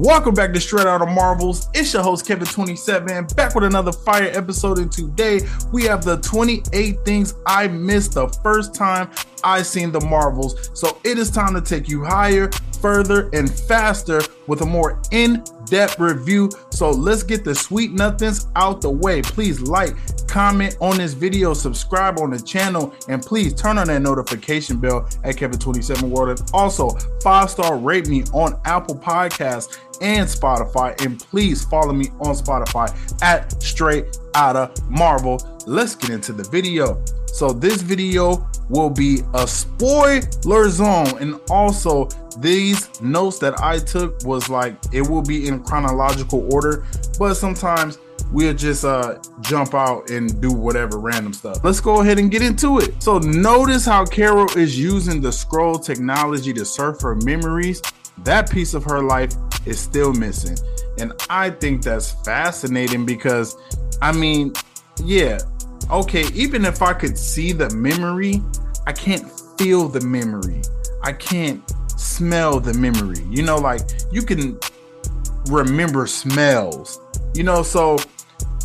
Welcome back to Straight Out of Marvels. It's your host Kevin27 back with another fire episode. And today we have the 28 things I missed the first time I seen the Marvels. So it is time to take you higher, further, and faster with a more in-depth review. So let's get the sweet nothings out the way. Please like, comment on this video, subscribe on the channel, and please turn on that notification bell at Kevin27 World. And also five star rate me on Apple Podcasts and Spotify. And please follow me on Spotify at Straight Outta Marvel. Let's get into the video. So this video will be a spoiler zone and also these notes that I took was like it will be in chronological order, but sometimes we'll just uh jump out and do whatever random stuff. Let's go ahead and get into it. So notice how Carol is using the Skrull technology to surf her memories. That piece of her life is still missing. And I think that's fascinating because I mean, yeah, okay, even if I could see the memory, I can't feel the memory. I can't smell the memory. You know, like you can remember smells. You know, so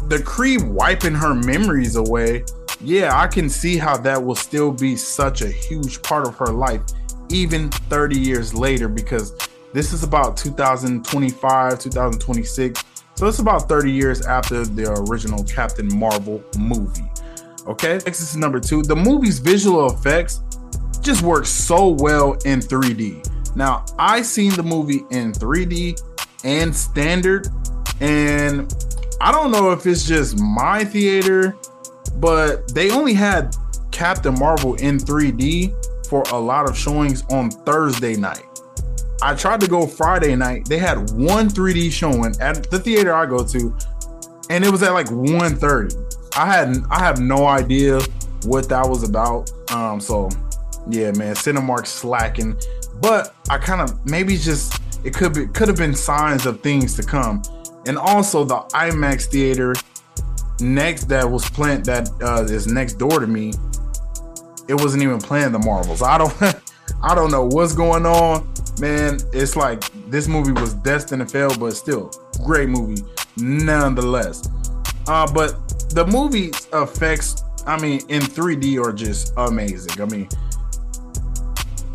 the Kree wiping her memories away, yeah, I can see how that will still be such a huge part of her life, even 30 years later, because this is about 2025, 2026. So it's about 30 years after the original Captain Marvel movie. Okay, next is number two. The movie's visual effects just work so well in 3D. Now, I seen the movie in 3D and standard, and I don't know if it's just my theater, but they only had Captain Marvel in 3D for a lot of showings on Thursday night. I tried to go Friday night. They had one 3D showing at the theater I go to, and it was at like 1:30. I had I have no idea what that was about. Um, so yeah, man, Cinemark slacking. But I kind of maybe just it could be could have been signs of things to come. And also the IMAX theater next that was playing that uh, is next door to me. It wasn't even playing the Marvels. I don't I don't know what's going on. Man, it's like this movie was destined to fail, but still, great movie nonetheless. Uh, but the movie effects, I mean, in 3D are just amazing. I mean,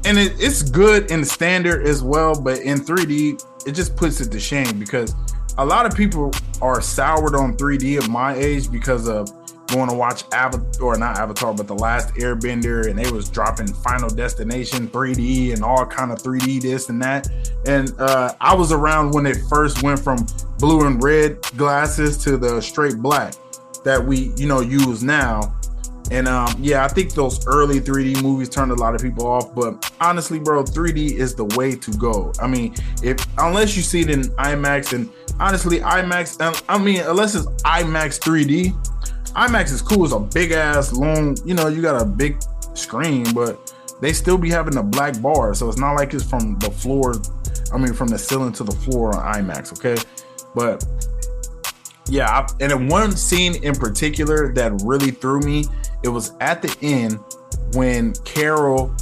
and it, it's good in standard as well, but in 3D, it just puts it to shame because a lot of people are soured on 3D at my age because of going to watch Avatar or not Avatar, but the last Airbender, and they was dropping Final Destination 3D and all kind of 3D this and that. And uh, I was around when it first went from blue and red glasses to the straight black that we you know use now. And um, yeah, I think those early 3D movies turned a lot of people off. But honestly, bro, 3D is the way to go. I mean, if unless you see it in IMAX, and honestly, IMAX, I mean, unless it's IMAX 3D, IMAX is cool. It's a big ass, long, you know, you got a big screen, but they still be having a black bar. So it's not like it's from the floor, I mean, from the ceiling to the floor on IMAX, okay? But yeah, I, and in one scene in particular that really threw me, it was at the end when Carol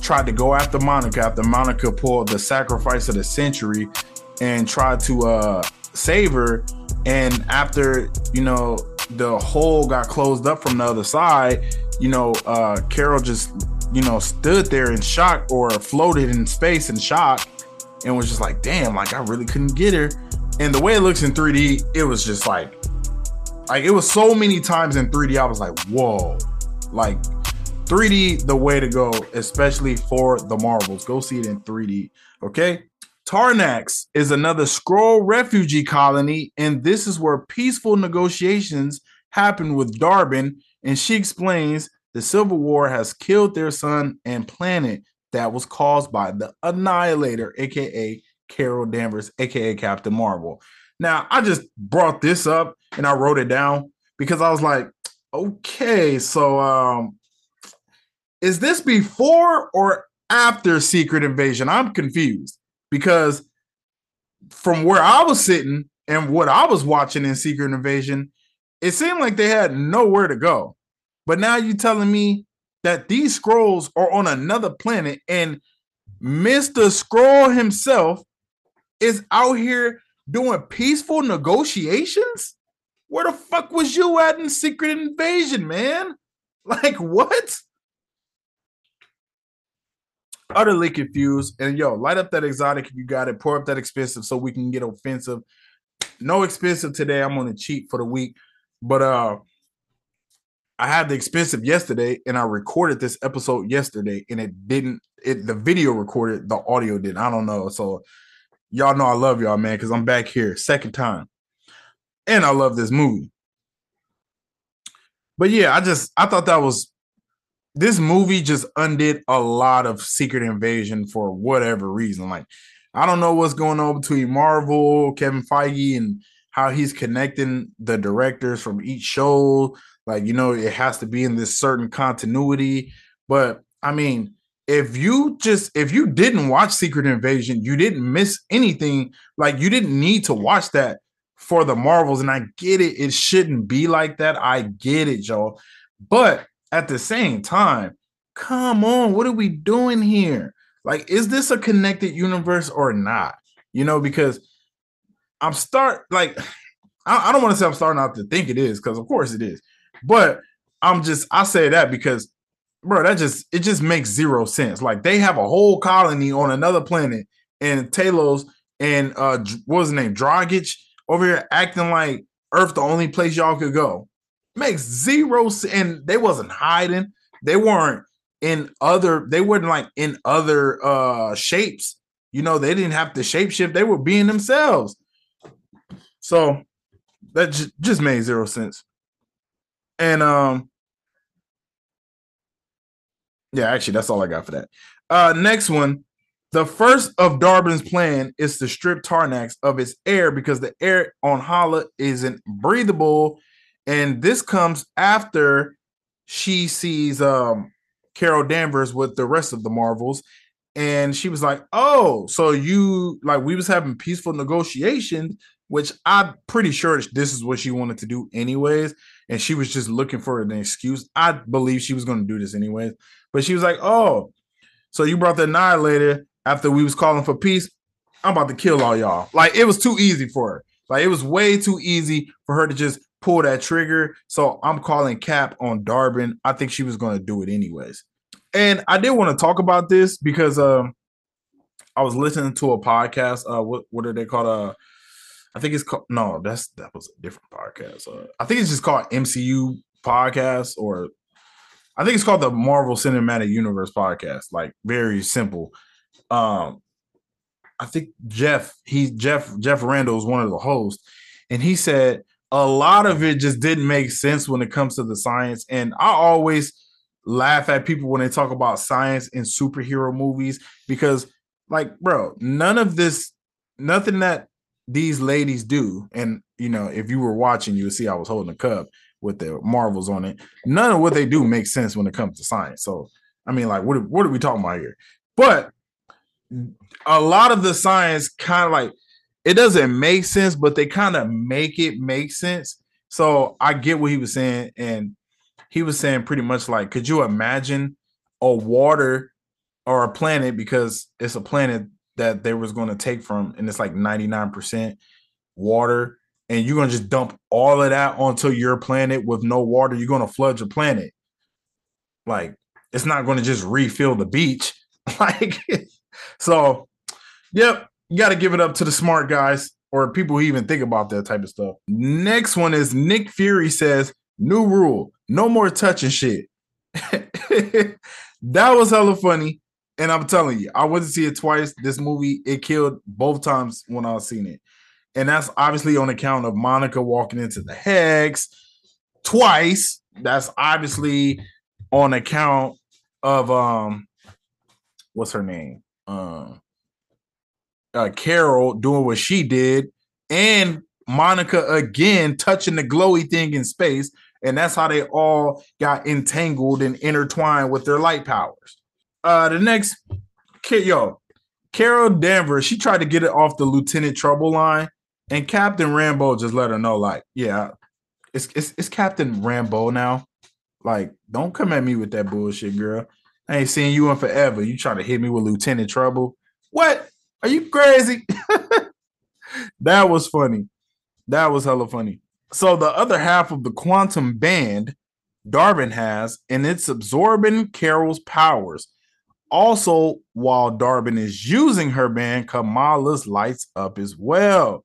tried to go after Monica after Monica pulled the sacrifice of the century and tried to uh save her. And after, you know, the hole got closed up from the other side, you know, uh Carol just, you know, stood there in shock or floated in space in shock and was just like, damn, like I really couldn't get her and the way it looks in 3D, it was just like, like it was so many times in 3D. I was like, whoa, like 3D, the way to go, especially for the Marvels. Go see it in 3D. Okay. Tarnax is another Skrull refugee colony, and this is where peaceful negotiations happen with Dar-Benn. And she explains the Civil War has killed their sun and planet that was caused by the Annihilator, aka Carol Danvers, aka Captain Marvel. Now, I just brought this up and I wrote it down because I was like, okay, so um is this before or after Secret Invasion? I'm confused because from where I was sitting and what I was watching in Secret Invasion, it seemed like they had nowhere to go. But now you're telling me that these Skrulls are on another planet and Mr. Skrull himself is out here doing peaceful negotiations? Where the fuck was you at in Secret Invasion, man? Like what? Utterly confused. And yo, light up that exotic if you got it. Pour up that expensive so we can get offensive. No expensive today. I'm on the cheap for the week. But uh I had the expensive yesterday and I recorded this episode yesterday and it didn't it the video recorded, the audio didn't. I don't know. So y'all know I love y'all, man, because I'm back here second time. And I love this movie. But yeah, I just I thought that was this movie just undid a lot of Secret Invasion for whatever reason. Like, I don't know what's going on between Marvel, Kevin Feige, and how he's connecting the directors from each show. Like, you know, it has to be in this certain continuity. But I mean, if you just if you didn't watch Secret Invasion, you didn't miss anything. Like, you didn't need to watch that for the Marvels. And I get it, it shouldn't be like that. I get it, y'all. But at the same time, come on, what are we doing here? Like, is this a connected universe or not? You know, because I'm start like I, I don't want to say I'm starting out to think it is, because of course it is, but I'm just I say that because bro, that just it just makes zero sense. Like they have a whole colony on another planet, and Talos and uh what was his name? Dragic over here acting like Earth the only place y'all could go. Makes zero. And they wasn't hiding. They weren't in other, they weren't like in other uh shapes. You know, they didn't have to shapeshift, they were being themselves. So that j- just made zero sense. And um yeah, actually, that's all I got for that. Uh next one the first of Dar-Benn's plan is to strip Tarnax of its air because the air on Hala isn't breathable. And this comes after she sees um, Carol Danvers with the rest of the Marvels. And she was like, Oh, so you like we was having peaceful negotiations, which I'm pretty sure this is what she wanted to do anyways. And she was just looking for an excuse. I believe she was going to do this anyways. But she was like, Oh, so you brought the annihilator after we was calling for peace, I'm about to kill all y'all. Like it was too easy for her. Like it was way too easy for her to just pull that trigger. So I'm calling cap on Dar-Benn. I think she was going to do it anyways. And I did want to talk about this because um I was listening to a podcast. Uh what what are they called? Uh I think it's called no, that's that was a different podcast. Uh, I think it's just called MCU podcast or I think it's called the Marvel Cinematic Universe podcast. Like very simple um I think Jeff, he Jeff Jeff Randall is one of the hosts, and he said a lot of it just didn't make sense when it comes to the science. And I always laugh at people when they talk about science in superhero movies because, like, bro, none of this, nothing that these ladies do, and you know, if you were watching, you would see I was holding a cup with the marvels on it. None of what they do makes sense when it comes to science. So, I mean, like, what what are we talking about here? But a lot of the science kind of like it doesn't make sense, but they kind of make it make sense. So I get what he was saying, and he was saying pretty much like, could you imagine a water or a planet because it's a planet that they was going to take from, and it's like ninety nine percent water, and you're going to just dump all of that onto your planet with no water. You're going to flood your planet. Like it's not going to just refill the beach. Like so, yep, you got to give it up to the smart guys or people who even think about that type of stuff. Next one is Nick Fury says, new rule, no more touching shit. that was hella funny. And I'm telling you, I went to see it twice. This movie, it killed both times when I seeing it. And that's obviously on account of Monica walking into the hex twice. That's obviously on account of um what's her name? uh, uh, Carol doing what she did, and Monica again touching the glowy thing in space, and that's how they all got entangled and intertwined with their light powers. Uh, the next, yo, Carol Danvers, she tried to get it off the Lieutenant Trouble line, and Captain Rambo just let her know, like, yeah, it's it's, it's Captain Rambo now. Like, don't come at me with that bullshit, girl. I ain't seen you in forever. You trying to hit me with Lieutenant Trouble? What? Are you crazy? that was funny. That was hella funny. So the other half of the quantum band Dar-Benn has, and it's absorbing Carol's powers. Also, while Dar-Benn is using her band, Kamala's lights up as well.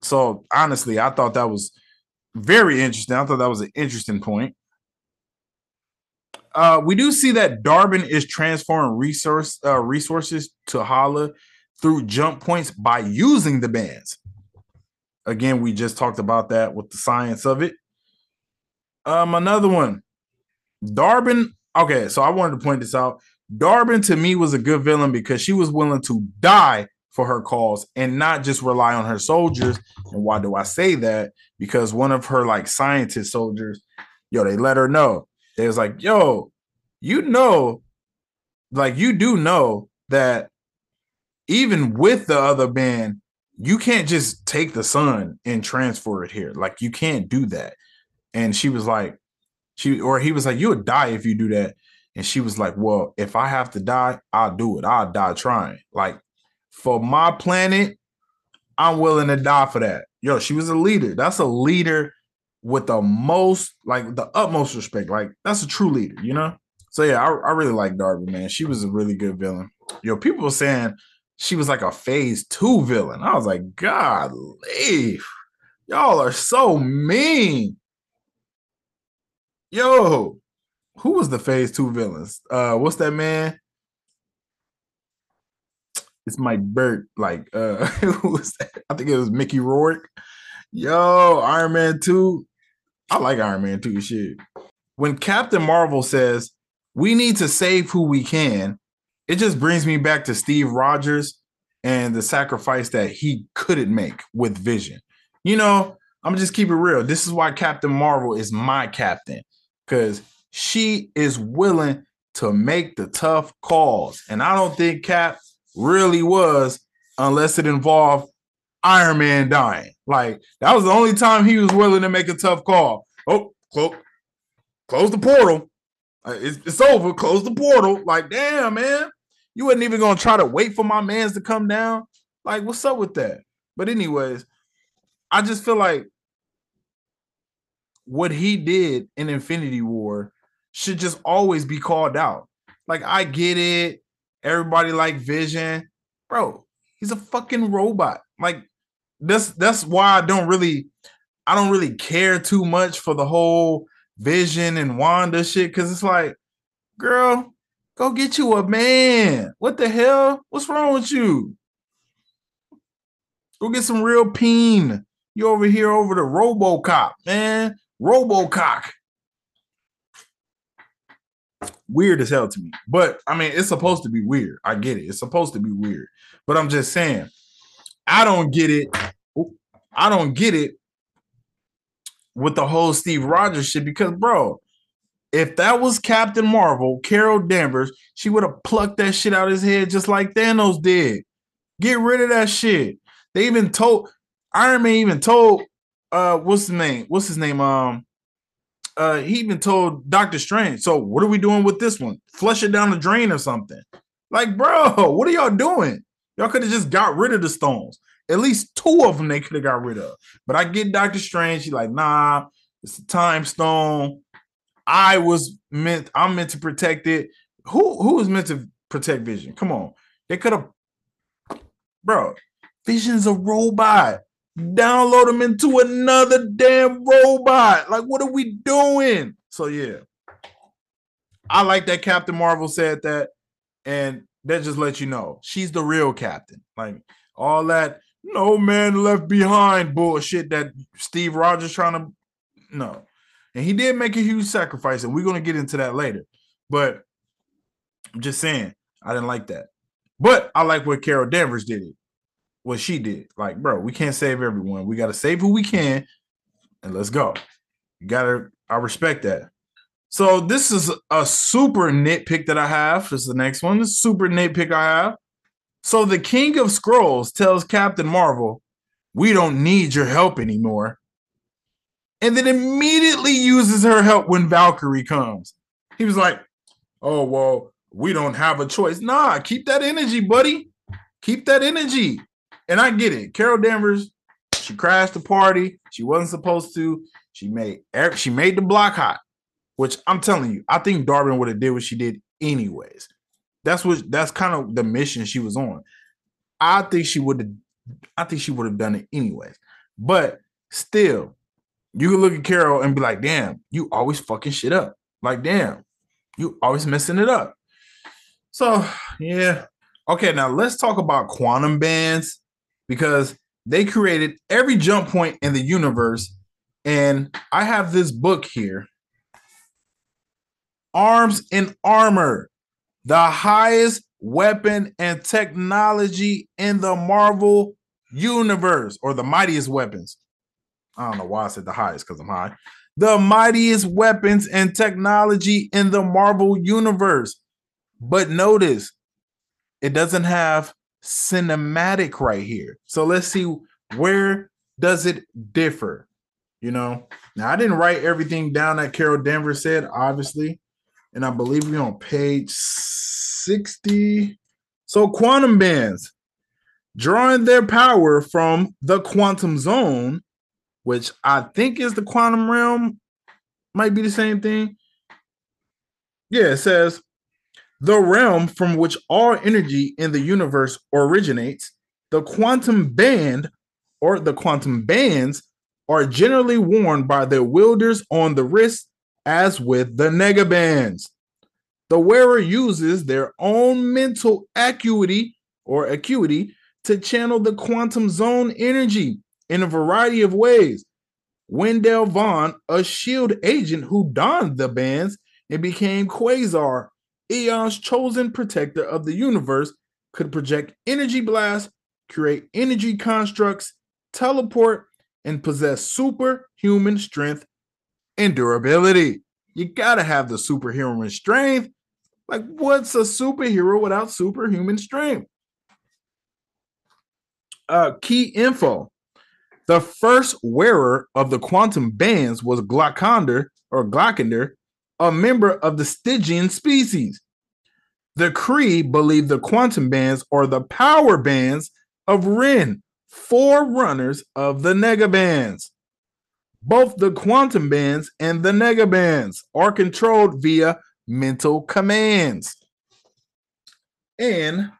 So honestly, I thought that was very interesting. I thought that was an interesting point. Uh, we do see that Dar-Benn is transferring resource uh, resources to Hala through jump points by using the bands. Again, we just talked about that with the science of it. Um, another one, Dar-Benn. Okay, so I wanted to point this out. Dar-Benn to me was a good villain because she was willing to die for her cause and not just rely on her soldiers. And why do I say that? Because one of her like scientist soldiers, yo, they let her know. They was like, yo, you know, like you do know that even with the other band, you can't just take the sun and transfer it here. Like you can't do that. And she was like, she or he was like, you would die if you do that. And she was like, Well, if I have to die, I'll do it. I'll die trying. Like for my planet, I'm willing to die for that. Yo, she was a leader. That's a leader with the most, like the utmost respect. Like that's a true leader, you know? So yeah, I, I really like Darby, man. She was a really good villain. Yo, people saying she was like a phase two villain. I was like, God, leave. Y'all are so mean. Yo, who was the phase two villains? Uh, what's that man? It's Mike Burt. Like, uh, who was that? I think it was Mickey Rourke. Yo, Iron Man 2. I like Iron Man too. shit. When Captain Marvel says, we need to save who we can, it just brings me back to Steve Rogers and the sacrifice that he couldn't make with Vision. You know, I'm just keep it real. This is why Captain Marvel is my captain because she is willing to make the tough calls. And I don't think Cap really was unless it involved Iron Man dying. Like that was the only time he was willing to make a tough call. Oh, close, close the portal. Uh, it's, it's over. Close the portal. Like, damn, man. You wasn't even gonna try to wait for my mans to come down. Like, what's up with that? But anyways, I just feel like what he did in Infinity War should just always be called out. Like, I get it. Everybody like Vision, bro. He's a fucking robot. Like, that's that's why I don't really, I don't really care too much for the whole Vision and Wanda shit. Cause it's like, girl, go get you a man. What the hell? What's wrong with you? Go get some real peen. You over here over the RoboCop, man. RoboCop weird as hell to me. But I mean, it's supposed to be weird. I get it. It's supposed to be weird. But I'm just saying, I don't get it. I don't get it with the whole Steve Rogers shit because, bro, if that was Captain Marvel, Carol Danvers, she would have plucked that shit out of his head just like Thanos did. Get rid of that shit. They even told Iron Man even told uh what's his name? What's his name? Um uh, he even told Doctor Strange, so what are we doing with this one? Flush it down the drain or something. Like, bro, what are y'all doing? Y'all could have just got rid of the stones. At least two of them they could have got rid of. But I get Doctor Strange. He's like, nah, it's a time stone. I was meant, I'm meant to protect it. Who who is meant to protect Vision? Come on. They could have, bro. Vision's a robot download them into another damn robot. Like, what are we doing? So yeah, I like that Captain Marvel said that, and that just lets you know she's the real captain. Like all that no man left behind bullshit that Steve Rogers trying to no. And he did make a huge sacrifice, and we're gonna get into that later. But I'm just saying, I didn't like that. But I like what Carol Danvers did what she did. Like, bro, we can't save everyone. We got to save who we can, and let's go. You gotta. I respect that. So this is a super nitpick that I have. This is the next one. This super nitpick I have. So the King of Skrulls tells Captain Marvel, "We don't need your help anymore," and then immediately uses her help when Valkyrie comes. He was like, "Oh well, we don't have a choice." Nah, keep that energy, buddy. Keep that energy. and I get it. Carol Danvers, she crashed the party. She wasn't supposed to. She made she made the block hot, which I'm telling you, I think Dar-Benn would have did what she did anyways. That's what that's kind of the mission she was on. I think she would have I think she would have done it anyways. But still, you can look at Carol and be like, damn, you always fucking shit up. Like, damn, you always messing it up. So, yeah. Okay, now let's talk about quantum bands because they created every jump point in the universe. And I have this book here Arms and Armor, the highest weapon and technology in the Marvel universe, or the mightiest weapons. I don't know why I said the highest because I'm high. The mightiest weapons and technology in the Marvel universe. But notice it doesn't have cinematic right here. So let's see where does it differ? You know, now I didn't write everything down that Carol Danvers said, obviously, and I believe we're on page 60. So quantum bands drawing their power from the quantum zone, which I think is the quantum realm, might be the same thing. Yeah, it says the realm from which all energy in the universe originates, the quantum band or the quantum bands are generally worn by their wielders on the wrist, as with the negabands. The wearer uses their own mental acuity or acuity to channel the quantum zone energy in a variety of ways. Wendell Vaughn, a shield agent who donned the bands and became Quasar, Eon's chosen protector of the universe, could project energy blasts, create energy constructs, teleport, and possess superhuman strength and durability. You gotta have the superhuman strength. Like, what's a superhero without superhuman strength? Uh, key info. The first wearer of the quantum bands was Glockander or Glockender, a member of the Stygian species. The Kree believe the quantum bands are the power bands of Ren, forerunners of the negabands. Both the quantum bands and the nega bands are controlled via mental commands. And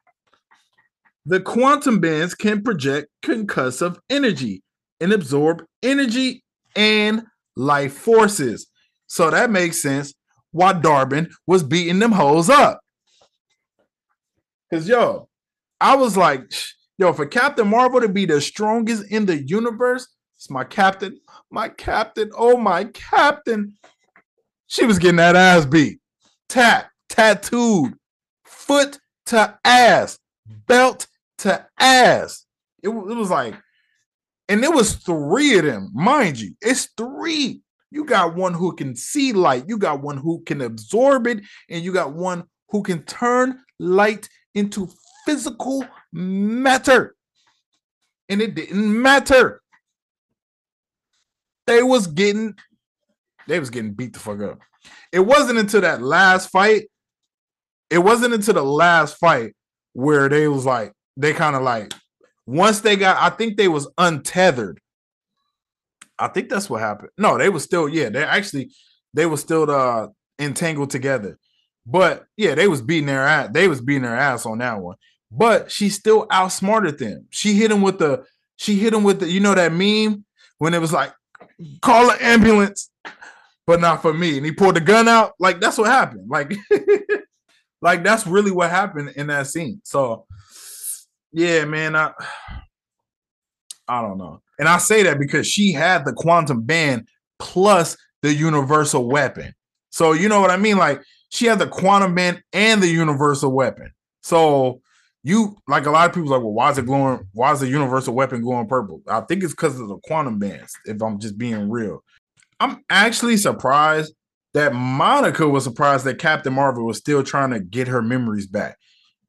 the quantum bands can project concussive energy and absorb energy and life forces. So that makes sense why Dar-Benn was beating them hoes up. Cause yo, I was like, yo, for Captain Marvel to be the strongest in the universe, it's my captain, my captain, oh my captain. She was getting that ass beat, tat, tattooed, foot to ass, belt to ass. It, it was like, and it was three of them, mind you. It's three. You got one who can see light, you got one who can absorb it, and you got one who can turn light into physical matter. And it didn't matter. They was getting they was getting beat the fuck up. It wasn't until that last fight. It wasn't until the last fight where they was like they kind of like once they got I think they was untethered. I think that's what happened. No, they was still yeah, they actually they was still uh entangled together. But yeah, they was beating their ass. They was beating their ass on that one. But she still outsmarted them. She hit him with the. She hit him with the. You know that meme when it was like, "Call an ambulance," but not for me. And he pulled the gun out. Like that's what happened. Like, like that's really what happened in that scene. So, yeah, man. I, I don't know. And I say that because she had the quantum band plus the universal weapon. So you know what I mean? Like she had the quantum band and the universal weapon. So you like a lot of people like, well, why is it glowing? Why is the universal weapon glowing purple? I think it's because of the quantum bands. If I'm just being real, I'm actually surprised that Monica was surprised that Captain Marvel was still trying to get her memories back.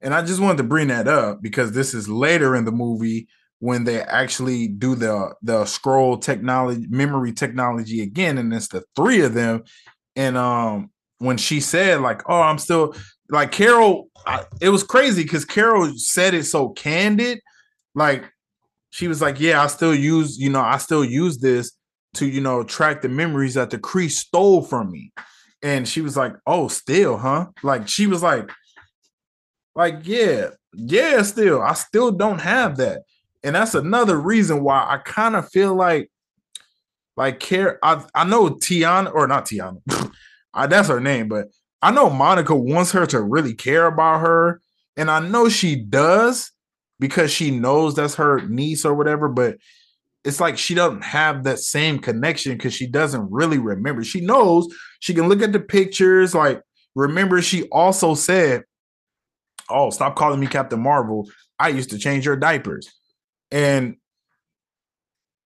And I just wanted to bring that up because this is later in the movie when they actually do the the Skrull technology memory technology again, and it's the three of them. And um when she said like, "Oh, I'm still like Carol," it was crazy because Carol said it so candid. Like she was like, Yeah, I still use, you know, I still use this to, you know, track the memories that the Kree stole from me. And she was like, Oh, still, huh? Like she was like, like, yeah, yeah, still, I still don't have that. And that's another reason why I kind of feel like like care. I I know Teyonah or not Teyonah, I, that's her name, but I know Monica wants her to really care about her, and I know she does because she knows that's her niece or whatever. But it's like she doesn't have that same connection because she doesn't really remember. She knows she can look at the pictures. Like, remember, she also said, "Oh, stop calling me Captain Marvel. I used to change your diapers," and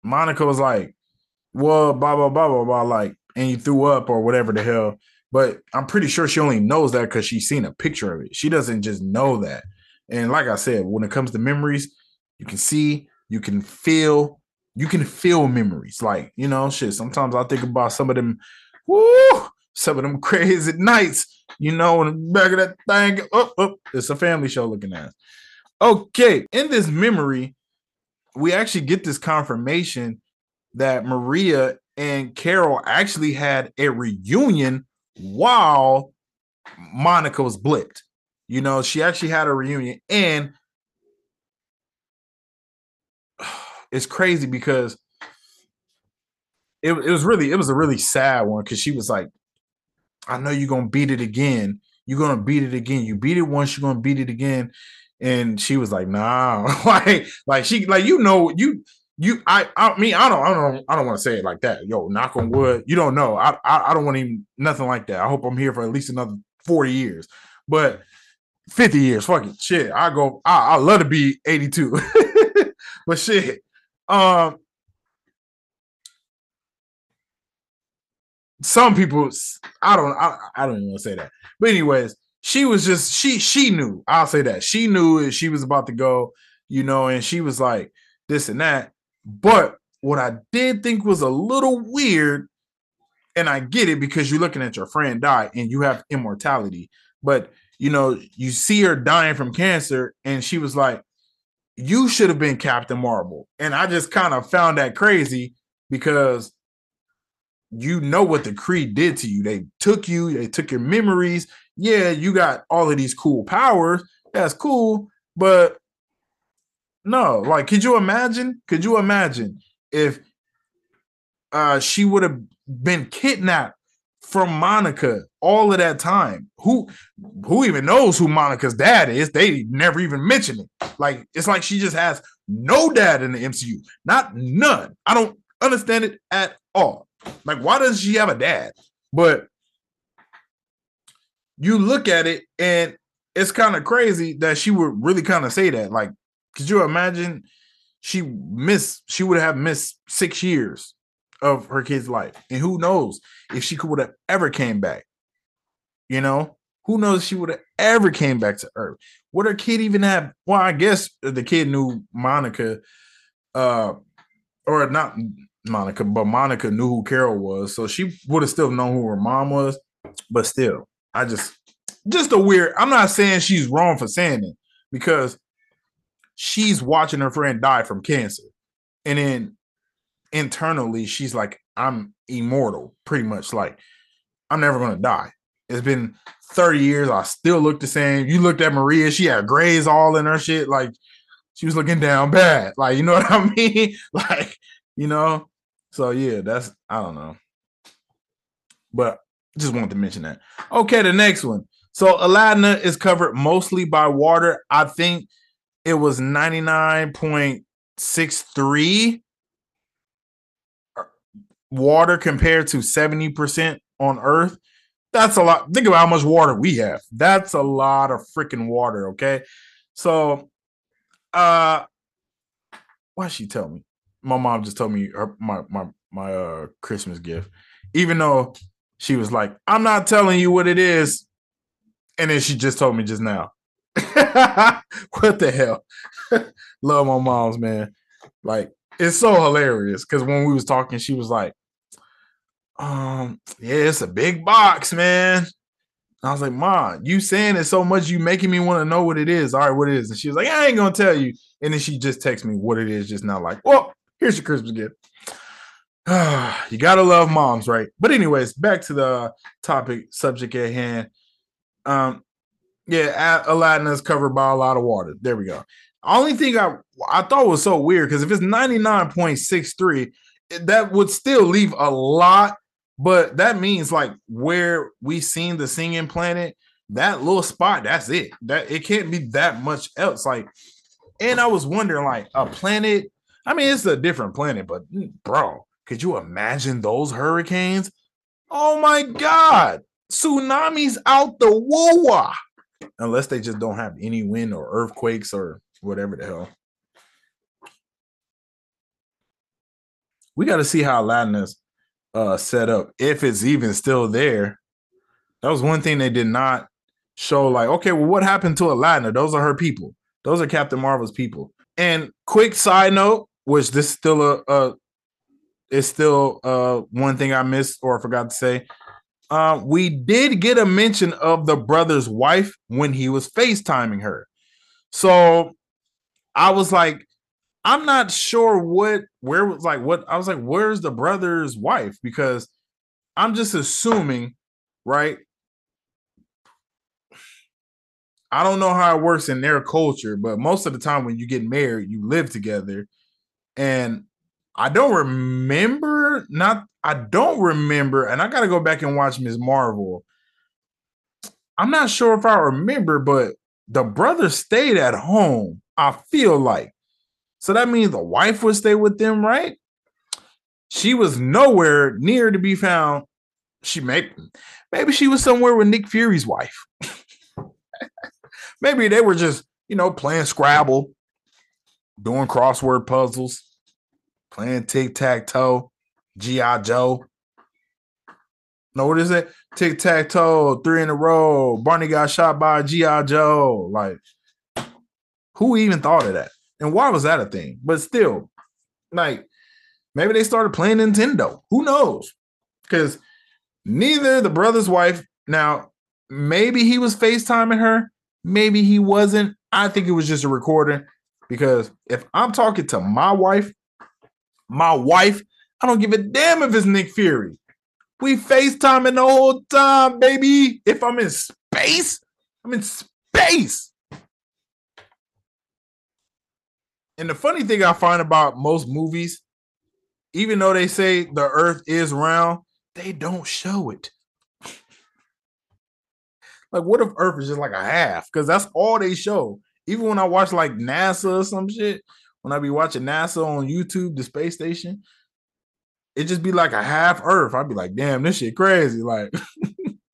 Monica was like, well, blah blah blah blah blah, like, and you threw up or whatever the hell. But I'm pretty sure she only knows that because she's seen a picture of it. She doesn't just know that. And like I said, when it comes to memories, you can see, you can feel, you can feel memories. Like, you know, shit. Sometimes I think about some of them, whoo, some of them crazy nights, you know, in the back of that thing. Oh, oh, it's a family show looking at. Okay, in this memory, we actually get this confirmation that Maria and Carol actually had a reunion while Monica was blipped. You know, she actually had a reunion, and it's crazy because it, it was really it was a really sad one because she was like, I know you're gonna beat it again. You're gonna beat it again. You beat it once, you're gonna beat it again. And she was like, nah, like, like she like you know, you you I I mean I don't I don't I don't want to say it like that. Yo, knock on wood. You don't know. I I, I don't want even nothing like that. I hope I'm here for at least another 40 years. But 50 years, fuck it. Shit. I go, I, I love to be 82. but shit. Um some people I don't I, I don't even want to say that. But anyways, she was just she she knew. I'll say that. She knew she was about to go, you know, and she was like this and that. But what I did think was a little weird, and I get it because you're looking at your friend die and you have immortality. But you know, you see her dying from cancer, and she was like, You should have been Captain Marvel. And I just kind of found that crazy because you know what the Kree did to you. They took you, they took your memories. Yeah, you got all of these cool powers. That's cool. But no, like, could you imagine? Could you imagine if uh she would have been kidnapped from Monica all of that time? Who who even knows who Monica's dad is? They never even mention it. Like, it's like she just has no dad in the MCU, not none. I don't understand it at all. Like, why does she have a dad? But you look at it and it's kind of crazy that she would really kind of say that. Like, could you imagine she missed, she would have missed six years of her kid's life. And who knows if she could have ever came back. You know, who knows she would have ever came back to Earth. Would her kid even have well, I guess the kid knew Monica, uh, or not Monica, but Monica knew who Carol was. So she would have still known who her mom was. But still, I just just a weird. I'm not saying she's wrong for saying it because she's watching her friend die from cancer. And then internally, she's like, I'm immortal, pretty much. Like, I'm never to die. It's been 30 years. I still look the same. You looked at Maria, she had grays all in her shit. Like, she was looking down bad. Like, you know what I mean? like, you know? So, yeah, that's, I don't know. But just wanted to mention that. Okay, the next one. So, Aladna is covered mostly by water. I think it was 99.63 water compared to 70% on earth. That's a lot think about how much water we have. That's a lot of freaking water okay? So uh why she tell me? My mom just told me her, my my my uh christmas gift. Even though she was like i'm not telling you what it is and then she just told me just now what the hell? Love my mom's man. Like it's so hilarious because when we was talking, she was like, "Um, yeah, it's a big box, man. I was like, Ma, you saying it so much, you making me want to know what it is. All right, what it is. And she was like, I ain't gonna tell you. And then she just texted me what it is, just now, like, well, here's your Christmas gift. you gotta love moms, right? But anyways, back to the topic subject at hand. Um, yeah, Aladna is covered by a lot of water. There we go. Only thing I I thought was so weird because if it's 99.63, that would still leave a lot, but that means like where we seen the singing planet, that little spot, that's it. That it can't be that much else. Like, and I was wondering, like, a planet. I mean, it's a different planet, but mm, bro, could you imagine those hurricanes? Oh my god, tsunamis out the woo Unless they just don't have any wind or earthquakes or whatever the hell. We got to see how Aladna is uh, set up, if it's even still there. That was one thing they did not show. Like, okay, well, what happened to Aladna? Those are her people. Those are Captain Marvel's people. And quick side note, which this still a, a is still uh one thing I missed or forgot to say. Uh, we did get a mention of the brother's wife when he was FaceTiming her. So I was like, I'm not sure what where was like what I was like, where's the brother's wife? Because I'm just assuming, right? I don't know how it works in their culture, but most of the time when you get married, you live together. And I don't remember, not I don't remember, and I gotta go back and watch Ms. Marvel. I'm not sure if I remember, but the brother stayed at home I feel like. So that means the wife would stay with them, right? She was nowhere near to be found. She may maybe she was somewhere with Nick Fury's wife. maybe they were just, you know, playing Scrabble, doing crossword puzzles, playing tic-tac-toe, G.I. Joe. No, what is it? Tic tac toe, three in a row. Barney got shot by G.I. Joe. Like, who even thought of that? And why was that a thing? But still, like maybe they started playing Nintendo. Who knows? Because neither the brother's wife, now, maybe he was FaceTiming her, maybe he wasn't. I think it was just a recording because if I'm talking to my wife, my wife, I don't give a damn if it's Nick Fury. We FaceTiming the whole time, baby. If I'm in space, I'm in space. And the funny thing I find about most movies, even though they say the earth is round, they don't show it. like, what if Earth is just like a half? Because that's all they show. Even when I watch like NASA or some shit, when I be watching NASA on YouTube, the space station, it just be like a half Earth. I'd be like, damn, this shit crazy. Like,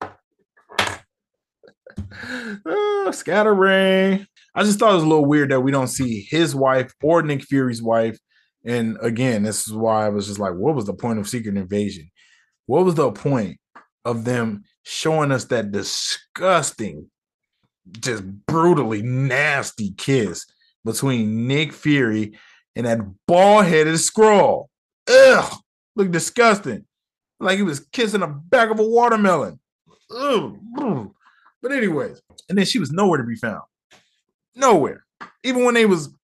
uh, scattering. I just thought it was a little weird that we don't see his wife or Nick Fury's wife. And again, this is why I was just like, what was the point of Secret Invasion? What was the point of them showing us that disgusting, just brutally nasty kiss between Nick Fury and that bald headed Skrull? Ugh, look disgusting. Like he was kissing the back of a watermelon. Ugh. But, anyways, and then she was nowhere to be found. Nowhere. Even when they was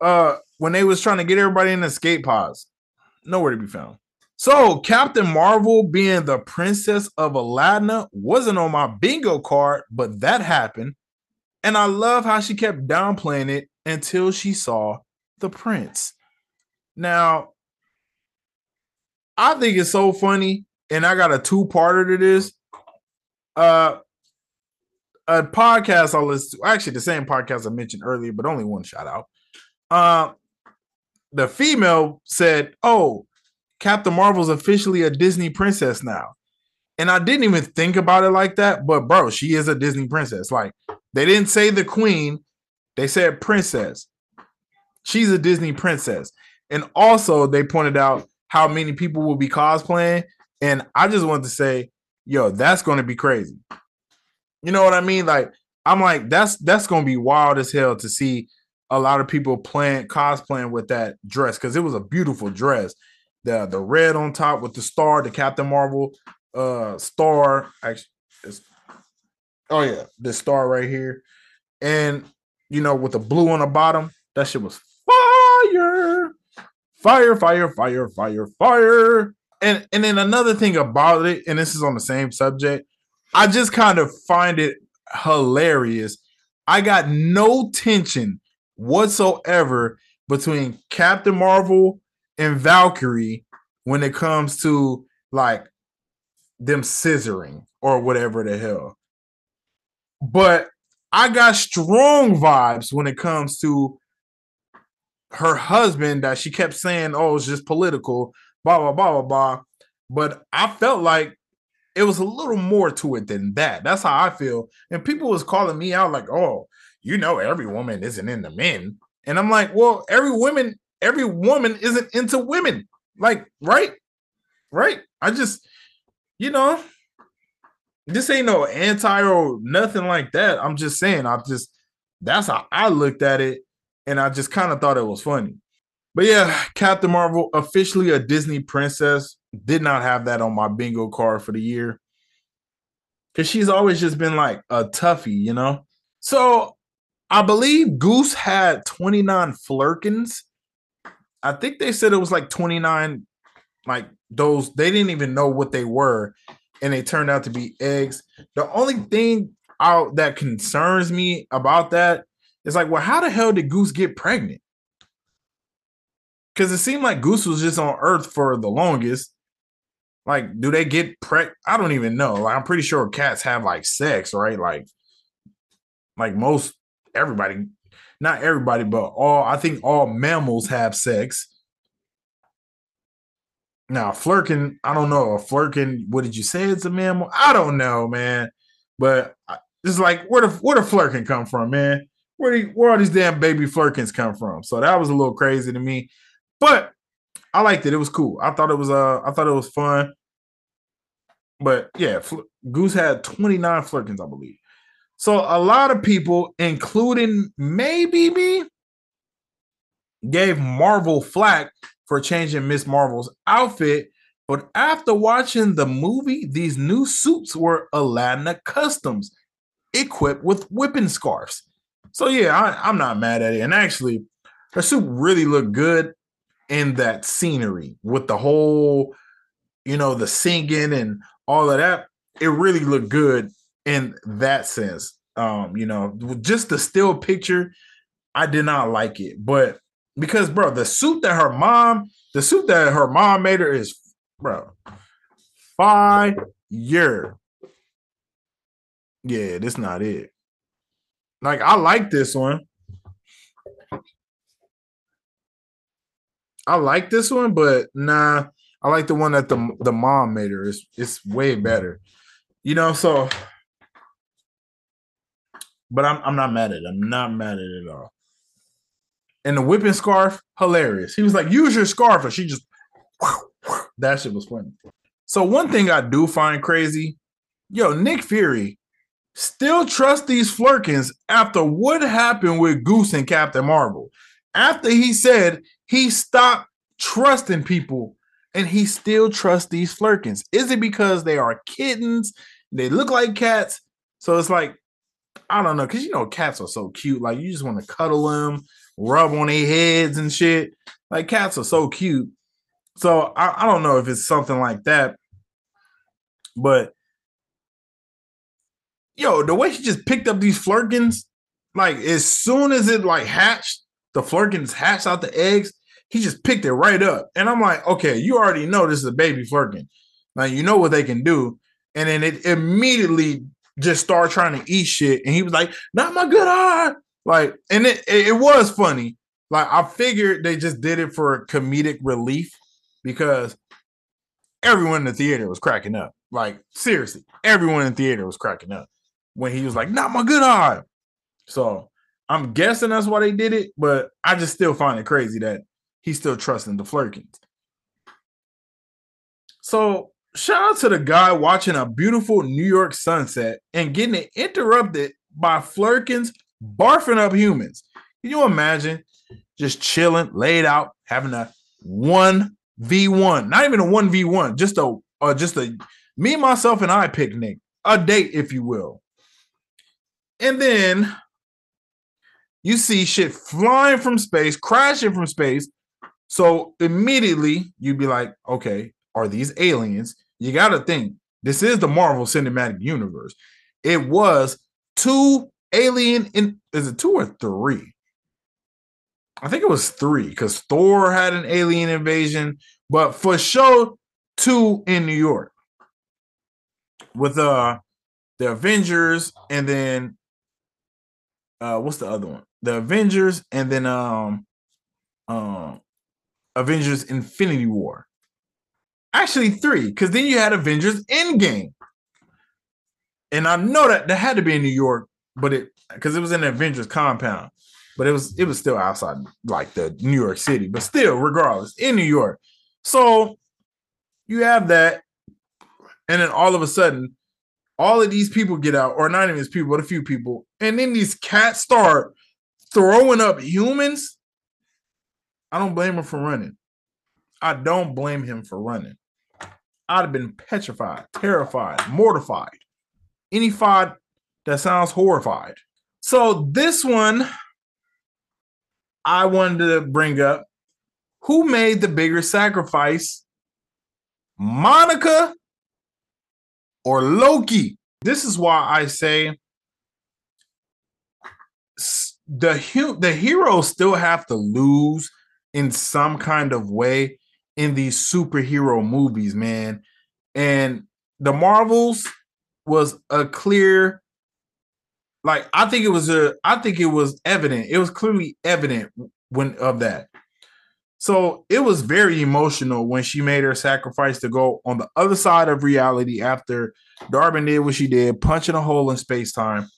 uh when they was trying to get everybody in escape pods, nowhere to be found. So Captain Marvel being the princess of Aladna wasn't on my bingo card, but that happened. And I love how she kept downplaying it until she saw the prince. Now, I think it's so funny, and I got a two-parter to this. Uh a podcast I listen to, actually the same podcast I mentioned earlier, but only one shout out. Uh, the female said, "Oh, Captain Marvel's officially a Disney princess now," and I didn't even think about it like that. But bro, she is a Disney princess. Like they didn't say the queen, they said princess. She's a Disney princess, and also they pointed out how many people will be cosplaying, and I just wanted to say, yo, that's going to be crazy. You know what I mean? Like I'm like that's that's gonna be wild as hell to see a lot of people playing cosplaying with that dress because it was a beautiful dress. The the red on top with the star, the Captain Marvel uh star. Actually, Oh yeah, this star right here, and you know with the blue on the bottom, that shit was fire, fire, fire, fire, fire, fire. And and then another thing about it, and this is on the same subject, I just kind of find it hilarious. I got no tension whatsoever between Captain Marvel and Valkyrie when it comes to like them scissoring or whatever the hell. But I got strong vibes when it comes to her husband that she kept saying, oh, it's just political, blah, blah, blah, blah, blah. But I felt like it was a little more to it than that. That's how I feel. And people was calling me out like, oh, you know, every woman isn't into men. And I'm like, well, every woman, every woman isn't into women. Like, right? Right? I just, you know, this ain't no anti or nothing like that. I'm just saying, I just that's how I looked at it, and I just kind of thought it was funny. But yeah, Captain Marvel officially a Disney princess. Did not have that on my bingo card for the year. Cause she's always just been like a toughie, you know? So I believe Goose had 29 Flerkens. I think they said it was like 29, like those, they didn't even know what they were and they turned out to be eggs. The only thing out that concerns me about that is like, well, how the hell did Goose get pregnant? Because it seemed like Goose was just on Earth for the longest. Like, do they get preg? I don't even know. Like, I'm pretty sure cats have like sex, right? Like, like most everybody, not everybody, but all I think all mammals have sex. Now, Flerken, I don't know. A Flerken, what did you say it's a mammal? I don't know, man. But it's like where the where the Flerken come from, man? Where do, where all these damn baby Flerkens come from? So that was a little crazy to me, but I liked it. It was cool. I thought it was uh I thought it was fun. But yeah, Fl- Goose had 29 Flerkens, I believe. So a lot of people, including maybe me, gave Marvel flack for changing Miss Marvel's outfit. But after watching the movie, these new suits were Aladna customs equipped with whipping scarves. So yeah, I, am not mad at it. And actually, her suit really looked good in that scenery with the whole, you know, the singing and all of that. It really looked good in that sense. Um, you know, just the still picture, I did not like it, but because bro, the suit that her mom, the suit that her mom made her is bro, fire. Yeah, this not it. Like I like this one. I like this one, but nah, I like the one that the the mom made her. It's it's way better. You know, so but I'm I'm not mad at it. I'm not mad at it at all and the whipping scarf, hilarious. He was like, use your scarf. And she just, that shit was funny. So, one thing I do find crazy yo, Nick Fury still trust these Flerkens after what happened with Goose and Captain Marvel. After he said he stopped trusting people and he still trusts these Flerkens. Is it because they are kittens? They look like cats. So it's like, I don't know, because you know, cats are so cute. Like you just want to cuddle them rub on their heads and shit. Like cats are so cute. So I, I don't know if it's something like that, but yo, the way she just picked up these Flerkens, like as soon as it like hatched, the Flerkens hatched out the eggs, he just picked it right up. And I'm like, okay, you already know this is a baby Flerken. Like you know what they can do. And then it immediately just started trying to eat shit. And he was like, not my good eye. Like, and it it was funny. Like, I figured they just did it for comedic relief because everyone in the theater was cracking up. Like, seriously, everyone in the theater was cracking up when he was like, "Not my good eye." So I'm guessing that's why they did it, but I just still find it crazy that he's still trusting the Flerkens. So shout out to the guy watching a beautiful New York sunset and getting it interrupted by Flerkens barfing up humans. Can you imagine just chilling, laid out, having a one v one, not even a one v one, just a uh, just a me, myself, and I picnic, a date, if you will. And then you see shit flying from space, crashing from space. So immediately you'd be like, okay, are these aliens? You got to think this is the Marvel Cinematic Universe. It was two alien in is it two or three? I think it was three because Thor had an alien invasion, but for sure, two in New York with uh the Avengers and then uh what's the other one? The Avengers and then um um Avengers Infinity War. Actually, three, because then you had Avengers Endgame. And I know that that had to be in New York, but it because it was in the Avengers compound, but it was it was still outside like the New York City, but still, regardless, in New York. So you have that, and then all of a sudden, all of these people get out, or not even these people, but a few people, and then these cats start throwing up humans. I don't blame him for running. I don't blame him for running. I'd have been petrified, terrified, mortified, any fied that sounds horrified. So this one, I wanted to bring up who made the bigger sacrifice, Monica or Loki? This is why I say the the heroes still have to lose in some kind of way in these superhero movies, man. And the Marvels was a clear like I think it was a I think it was evident. It was clearly evident when of that. So it was very emotional when she made her sacrifice to go on the other side of reality after Dar-Benn did what she did, punching a hole in space time.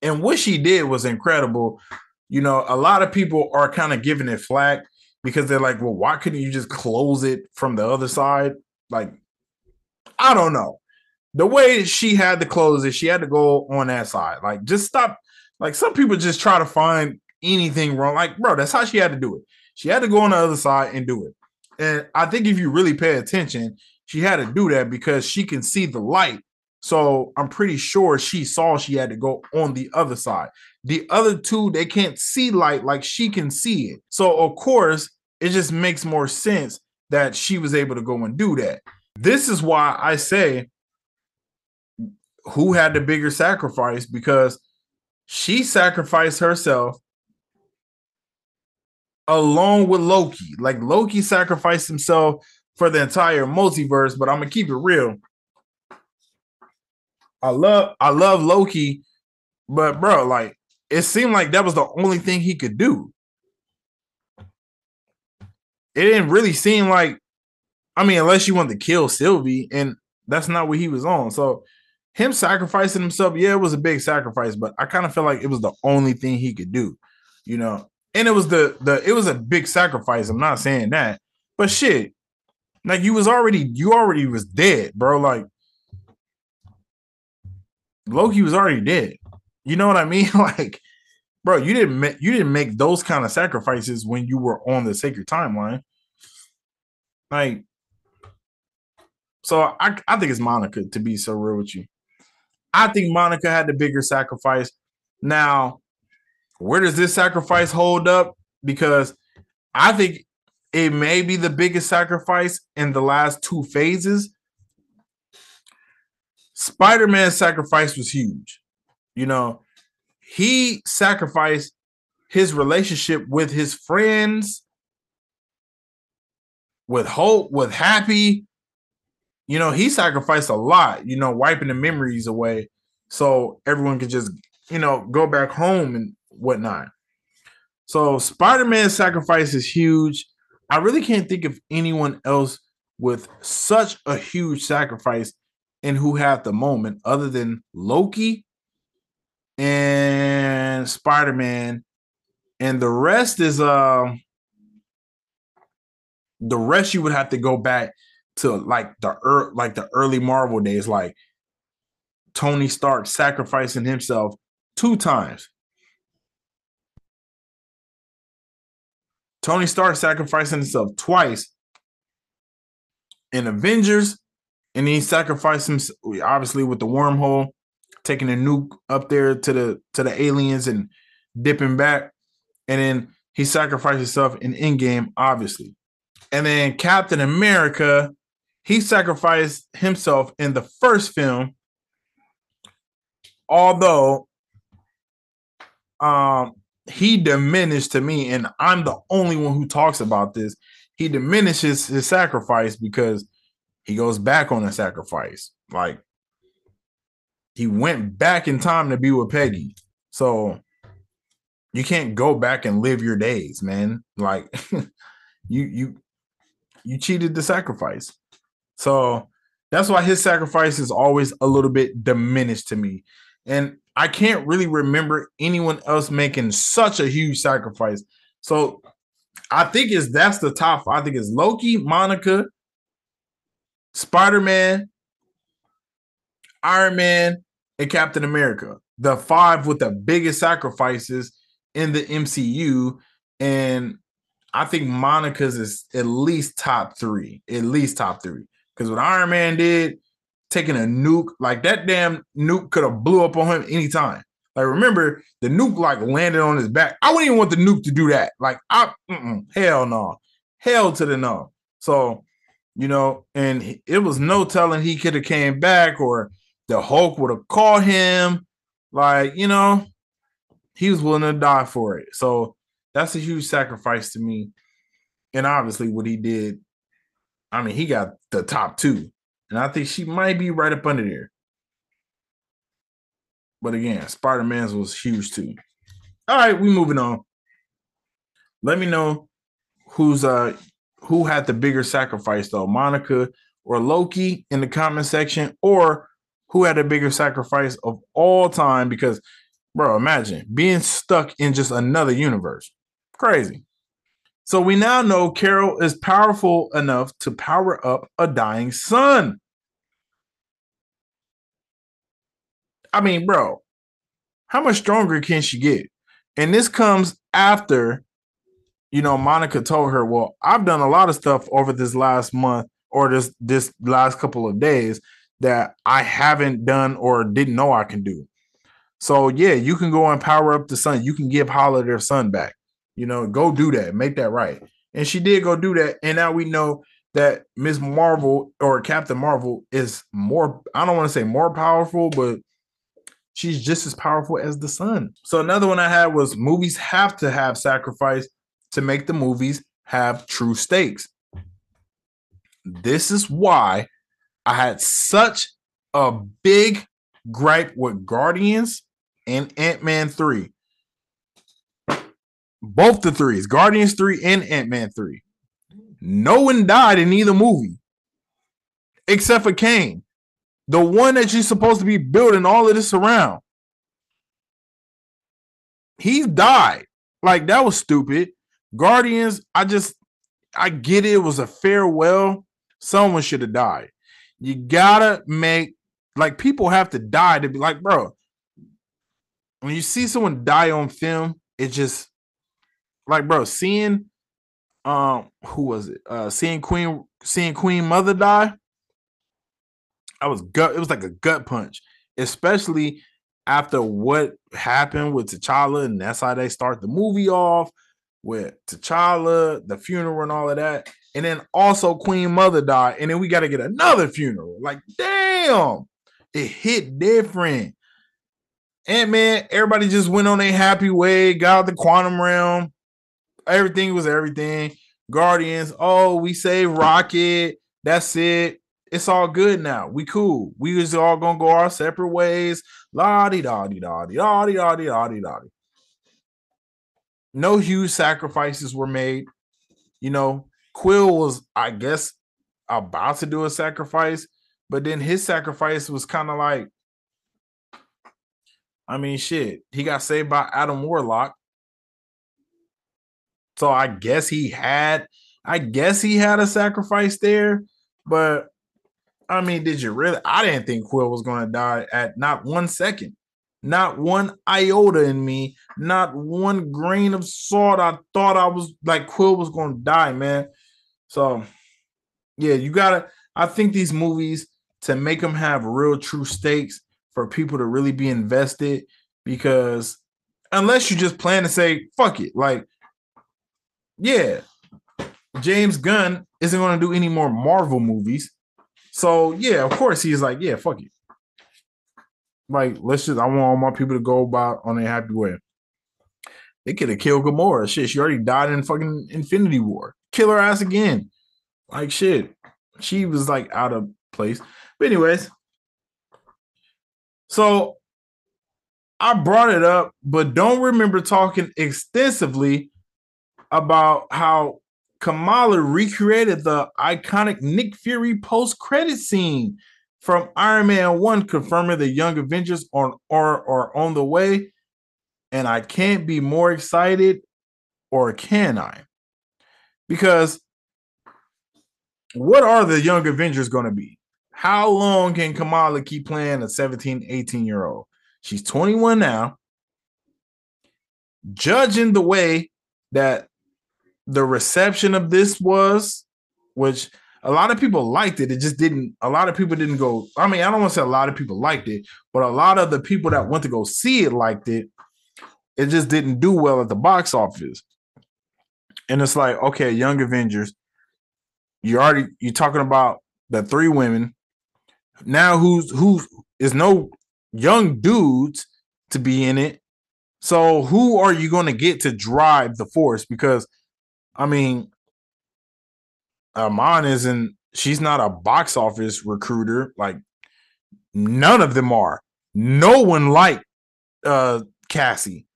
And what she did was incredible. You know, a lot of people are kind of giving it flack because they're like, well, why couldn't you just close it from the other side? Like, I don't know. The way she had to close it, she had to go on that side. Like, just stop. Like, some people just try to find anything wrong. Like, bro, that's how she had to do it. She had to go on the other side and do it. And I think if you really pay attention, she had to do that because she can see the light. So I'm pretty sure she saw she had to go on the other side. The other two, they can't see light like she can see it. So, of course, it just makes more sense that she was able to go and do that. This is why I say who had the bigger sacrifice because she sacrificed herself along with Loki. Like Loki sacrificed himself for the entire multiverse, but I'm gonna keep it real. I love I love Loki, but bro, like it seemed like that was the only thing he could do. It didn't really seem like, I mean, unless you wanted to kill Sylvie, and that's not what he was on. So him sacrificing himself, yeah, it was a big sacrifice, but I kind of feel like it was the only thing he could do, you know. And it was the the it was a big sacrifice. I'm not saying that, but shit, like you was already you already was dead, bro. Like Loki was already dead. You know what I mean? like, bro, you didn't make you didn't make those kind of sacrifices when you were on the sacred timeline. Like, so I, I think it's Monica to be so real with you. I think Monica had the bigger sacrifice. Now, where does this sacrifice hold up? Because I think it may be the biggest sacrifice in the last two phases. Spider Man's sacrifice was huge. You know, he sacrificed his relationship with his friends, with hope, with happy. You know, he sacrificed a lot, you know, wiping the memories away so everyone could just, you know, go back home and whatnot. So Spider Man's sacrifice is huge. I really can't think of anyone else with such a huge sacrifice and who had the moment other than Loki and Spider Man. And the rest is uh the rest you would have to go back to like the er- like the early Marvel days, like Tony Stark sacrificing himself two times. Tony Stark sacrificing himself twice in Avengers, and he sacrificed himself obviously with the wormhole. taking a nuke up there to the to the aliens and dipping back, and then he sacrificed himself in Endgame, obviously, and then Captain America, he sacrificed himself in the first film, although um he diminished to me, and I'm the only one who talks about this. He diminishes his sacrifice because he goes back on a sacrifice. Like he went back in time to be with Peggy. So you can't go back and live your days, man. Like you you you cheated the sacrifice. So that's why his sacrifice is always a little bit diminished to me. And I can't really remember anyone else making such a huge sacrifice. So I think is that's the top. I think it's Loki, Monica, Spider Man, Iron Man, and Captain America. The five with the biggest sacrifices in the MCU. And I think Monica's is at least top three, at least top three. Because what Iron Man did, taking a nuke. Like that damn nuke could have blew up on him anytime. Like remember, the nuke like landed on his back. I wouldn't even want the nuke to do that. Like I, hell no, hell to the no. So you know, and it was no telling he could have came back or the Hulk would have caught him. Like you know, he was willing to die for it. So that's a huge sacrifice to me. And obviously, what he did, I mean, he got the top two. And I think she might be right up under there. But again, Spider Man's was huge too. All right, we moving on. Let me know who's uh who had the bigger sacrifice though, Monica or Loki in the comment section, or who had a bigger sacrifice of all time. Because, bro, imagine being stuck in just another universe. Crazy. So we now know Carol is powerful enough to power up a dying sun. I mean, bro, how much stronger can she get? And this comes after, you know, Monica told her, "Well, I've done a lot of stuff over this last month or this this last couple of days that I haven't done or didn't know I can do." So yeah, you can go and power up the sun. You can give Hala their sun back. You know, go do that, make that right. And she did go do that. And now we know that Ms. Marvel or Captain Marvel is more, I don't want to say more powerful, but she's just as powerful as the sun. So another one I had was movies have to have sacrifice to make the movies have true stakes. This is why I had such a big gripe with Guardians and Ant-Man 3 both the threes, Guardians 3 and Ant-Man 3. No one died in either movie. Except for Kang. The one that you're supposed to be building all of this around. He died. Like that was stupid. Guardians, I just I get it. It was a farewell. Someone should have died. You gotta make like people have to die to be like, bro. When you see someone die on film, it just like, bro, seeing um who was it? Uh seeing Queen seeing Queen Mother die. I was gut, it was like a gut punch, especially after what happened with T'Challa, and that's how they start the movie off with T'Challa, the funeral, and all of that. And then also Queen Mother died, and then we got to get another funeral. Like, damn, it hit different. And man, everybody just went on a happy way, got out the quantum realm, everything was everything. Guardians, oh, we saved Rocket. That's it. It's all good now. We cool. We just all gonna go our separate ways. La di da di da di da di da di da di da. No huge sacrifices were made. You know, Quill was, I guess, about to do a sacrifice, but then his sacrifice was kind of like, I mean, shit. He got saved by Adam Warlock. So I guess he had, I guess he had a sacrifice there. But I mean, did you really? I didn't think Quill was going to die at not one second, not one iota in me, not one grain of salt. I thought I was like Quill was going to die, man. So, yeah, you gotta. I think these movies to make them have real true stakes. for people to really be invested because unless you just plan to say fuck it, like yeah, James Gunn isn't going to do any more Marvel movies. So yeah, of course he's like, yeah, fuck it. Like, let's just I want all my people to go about on a happy way. They could have killed Gamora. Shit, she already died in fucking Infinity War. Kill her ass again. Like shit. She was like out of place. But anyways, so I brought it up, but don't remember talking extensively about how Kamala recreated the iconic Nick Fury post-credit scene from Iron Man 1, confirming the Young Avengers on are, are on the way. And I can't be more excited, or can I? Because what are the Young Avengers going to be? How long can Kamala keep playing a 17, 18 year old? She's 21 now. Judging the way that the reception of this was, which a lot of people liked it. It just didn't, a lot of people didn't go. I mean, I don't want to say a lot of people liked it, but a lot of the people that went to go see it liked it. It just didn't do well at the box office. And it's like, okay, Young Avengers, you already you're talking about the three women. Now who's who's is no young dudes to be in it. So who are you going to get to drive the force? Because I mean, Iman isn't. She's not a box office recruiter. Like none of them are. No one liked uh Cassie.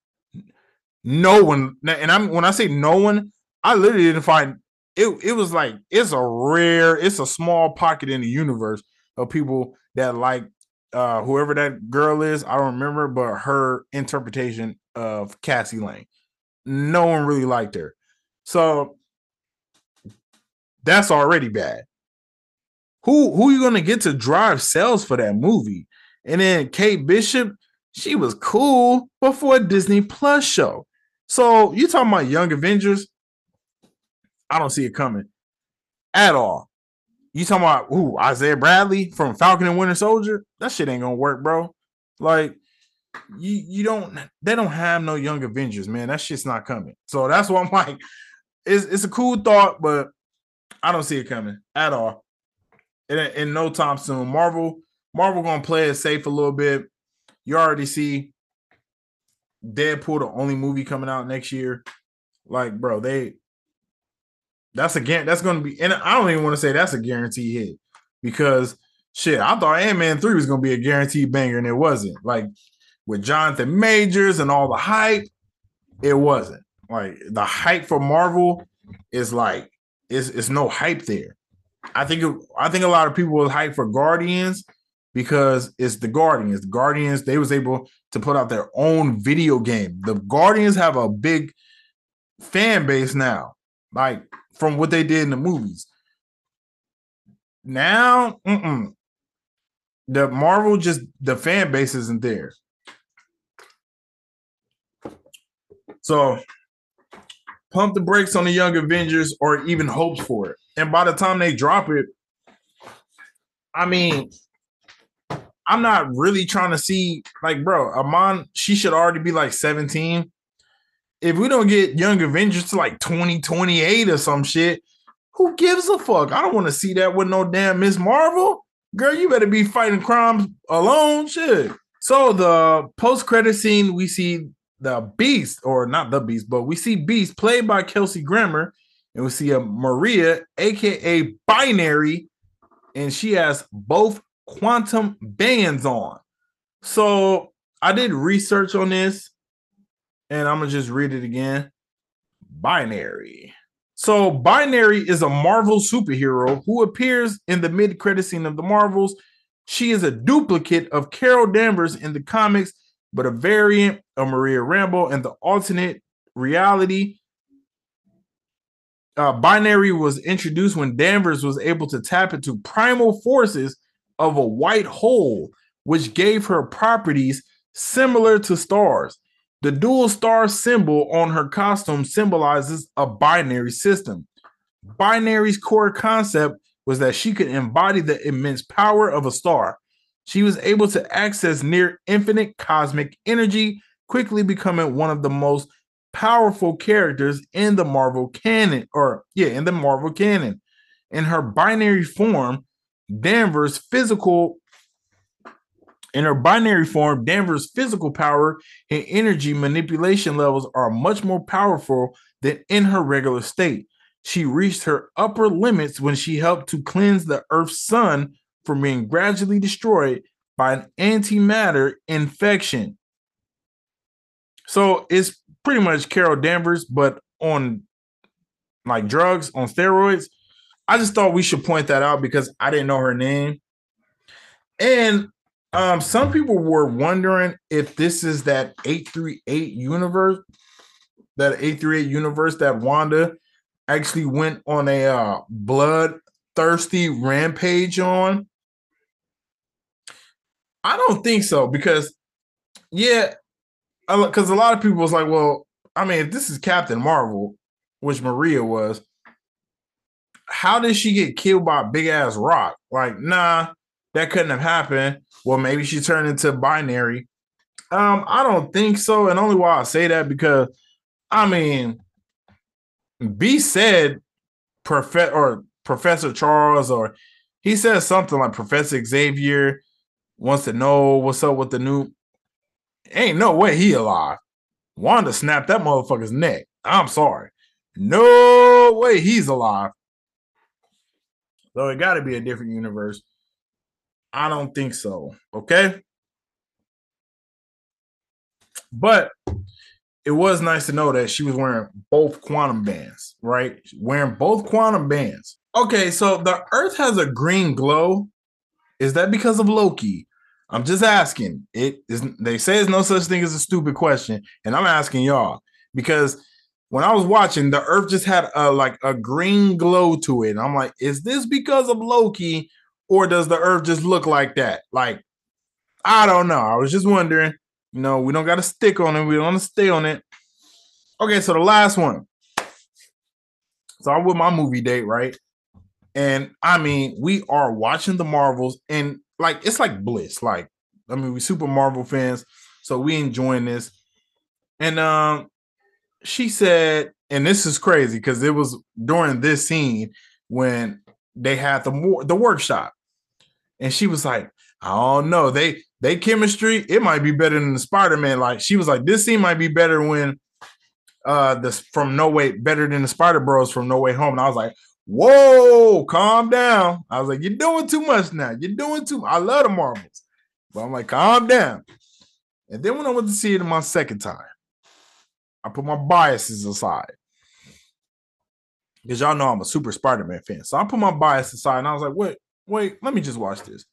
No one, and I'm when I say no one, I literally didn't find it. It was like it's a rare, it's a small pocket in the universe of people that like uh whoever that girl is. I don't remember, but her interpretation of Cassie Lang. No one really liked her. So that's already bad. Who who you gonna get to drive sales for that movie? And then Kate Bishop, she was cool before a Disney Plus show. So you talking about Young Avengers? I don't see it coming at all. You talking about ooh Isaiah Bradley from Falcon and Winter Soldier? That shit ain't gonna work, bro. Like you you don't they don't have no Young Avengers, man. That shit's not coming. So that's why I'm like, it's it's a cool thought, but I don't see it coming at all. In, in no time soon. Marvel, Marvel gonna play it safe a little bit. You already see Deadpool, the only movie coming out next year. Like, bro, they that's a that's gonna be, and I don't even want to say that's a guarantee hit because shit, I thought Ant Man three was gonna be a guaranteed banger, and it wasn't. Like with Jonathan Majors and all the hype, it wasn't. Like the hype for Marvel is like it's it's no hype there. I think I think a lot of people was hype for Guardians because it's the Guardians. The Guardians they was able to put out their own video game. The Guardians have a big fan base now, like from what they did in the movies. Now, mm-mm. the Marvel just the fan base isn't there. So pump the brakes on the Young Avengers or even hopes for it. And by the time they drop it, I mean, I'm not really trying to see like, bro, Iman, she should already be like 17. If we don't get Young Avengers to like 2028 or some shit, who gives a fuck? I don't want to see that with no damn Miss Marvel. Girl, you better be fighting crimes alone. Shit. So the post-credit scene, we see the Beast, or not the Beast, but we see Beast played by Kelsey Grammer, and we see a Maria, aka Binary, and she has both quantum bands on. So I did research on this, and I'm gonna just read it again. Binary. So Binary is a Marvel superhero who appears in the mid-credit scene of the Marvels. She is a duplicate of Carol Danvers in the comics but a variant of Maria Rambeau and the alternate reality. Uh, binary was introduced when Danvers was able to tap into primal forces of a white hole, which gave her properties similar to stars. The dual star symbol on her costume symbolizes a binary system. Binary's core concept was that she could embody the immense power of a star. She was able to access near infinite cosmic energy, quickly becoming one of the most powerful characters in the Marvel canon, or yeah, in the Marvel canon. In her binary form, Danvers' physical in her binary form, Danvers' physical power and energy manipulation levels are much more powerful than in her regular state. She reached her upper limits when she helped to cleanse the Earth's sun from being gradually destroyed by an antimatter infection. So it's pretty much Carol Danvers, but on like drugs, on steroids. I just thought we should point that out because I didn't know her name. And um, some people were wondering if this is that 838 universe, that 838 universe that Wanda actually went on a uh, bloodthirsty rampage on. I don't think so because, yeah, because a lot of people was like, well, I mean, if this is Captain Marvel, which Maria was, how did she get killed by a big ass rock? Like, nah, that couldn't have happened. Well, maybe she turned into binary. Um, I don't think so. And only why I say that because I mean, B said Prof- or Professor Charles, or he says something like Professor Xavier wants to know what's up with the new. Ain't no way he alive. Wanda snapped that motherfucker's neck. I'm sorry. No way he's alive. So it got to be a different universe. I don't think so. Okay. But it was nice to know that she was wearing both quantum bands, right? Wearing both quantum bands. Okay, so the Earth has a green glow. Is that because of Loki? I'm just asking. It is. They say there's no such thing as a stupid question, and I'm asking y'all because when I was watching, the Earth just had a like a green glow to it. And I'm like, is this because of Loki, or does the Earth just look like that? Like, I don't know. I was just wondering. You know, we don't got to stick on it. We don't to stay on it. Okay, so the last one. So I'm with my movie date, right? And I mean, we are watching the Marvels, and like it's like bliss. Like, I mean, we super Marvel fans, so we enjoying this. And um, she said, and this is crazy because it was during this scene when they had the more the workshop, and she was like, I don't know. They they chemistry, it might be better than the Spider-Man. Like she was like, this scene might be better when uh this from No Way better than the Spider Bros from No Way Home. And I was like, whoa, calm down. I was like, you're doing too much now. You're doing too I love the Marvels. But I'm like, calm down. And then when I went to see it my second time, I put my biases aside. Because y'all know I'm a super Spider-Man fan. So I put my bias aside and I was like, wait, wait, let me just watch this.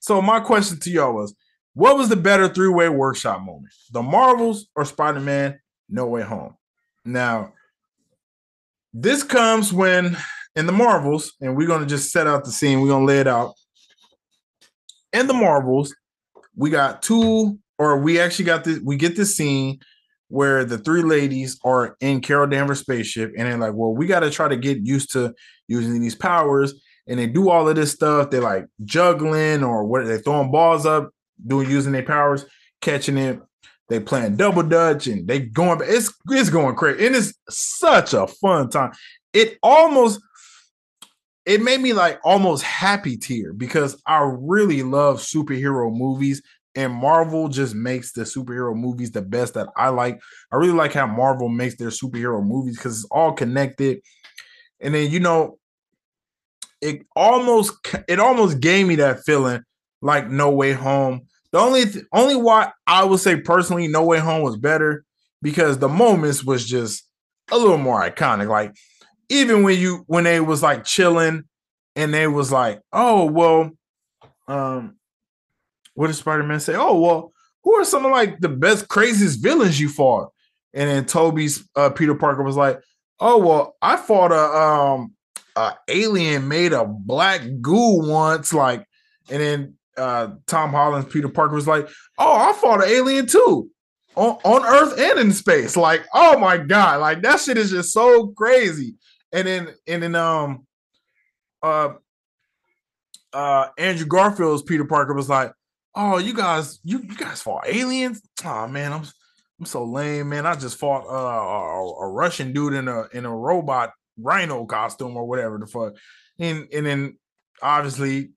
So my question to y'all was, what was the better three-way workshop moment? The Marvels or Spider-Man No Way Home? Now, this comes when in the Marvels, and we're gonna just set out the scene, we're gonna lay it out. In the Marvels, we got two, or we actually got this, we get this scene where the three ladies are in Carol Danvers' spaceship, and they're like, Well, we gotta try to get used to using these powers and they do all of this stuff. They're like juggling or what they throwing balls up, doing using their powers, catching it. They playing double dutch and they going. It's it's going crazy, and it's such a fun time. It almost it made me like almost happy tear because I really love superhero movies and Marvel just makes the superhero movies the best that I like. I really like how Marvel makes their superhero movies because it's all connected. And then you know, it almost it almost gave me that feeling like No Way Home. The only th- only why I would say personally No Way Home was better because the moments was just a little more iconic. Like even when you when they was like chilling and they was like, oh well, um, what did Spider Man say? Oh well, who are some of like the best craziest villains you fought? And then Tobey's uh, Peter Parker was like, oh well, I fought a um uh, alien made a black goo once, like, and then uh, Tom Holland's Peter Parker was like, "Oh, I fought an alien too." On, on Earth and in space, like, oh my god, like that shit is just so crazy. And then, and then, um, uh, uh Andrew Garfield's Peter Parker was like, "Oh, you guys, you you guys fought aliens? Oh man, I'm I'm so lame, man. I just fought uh, a, a Russian dude in a in a robot rhino costume or whatever the fuck." And and then obviously,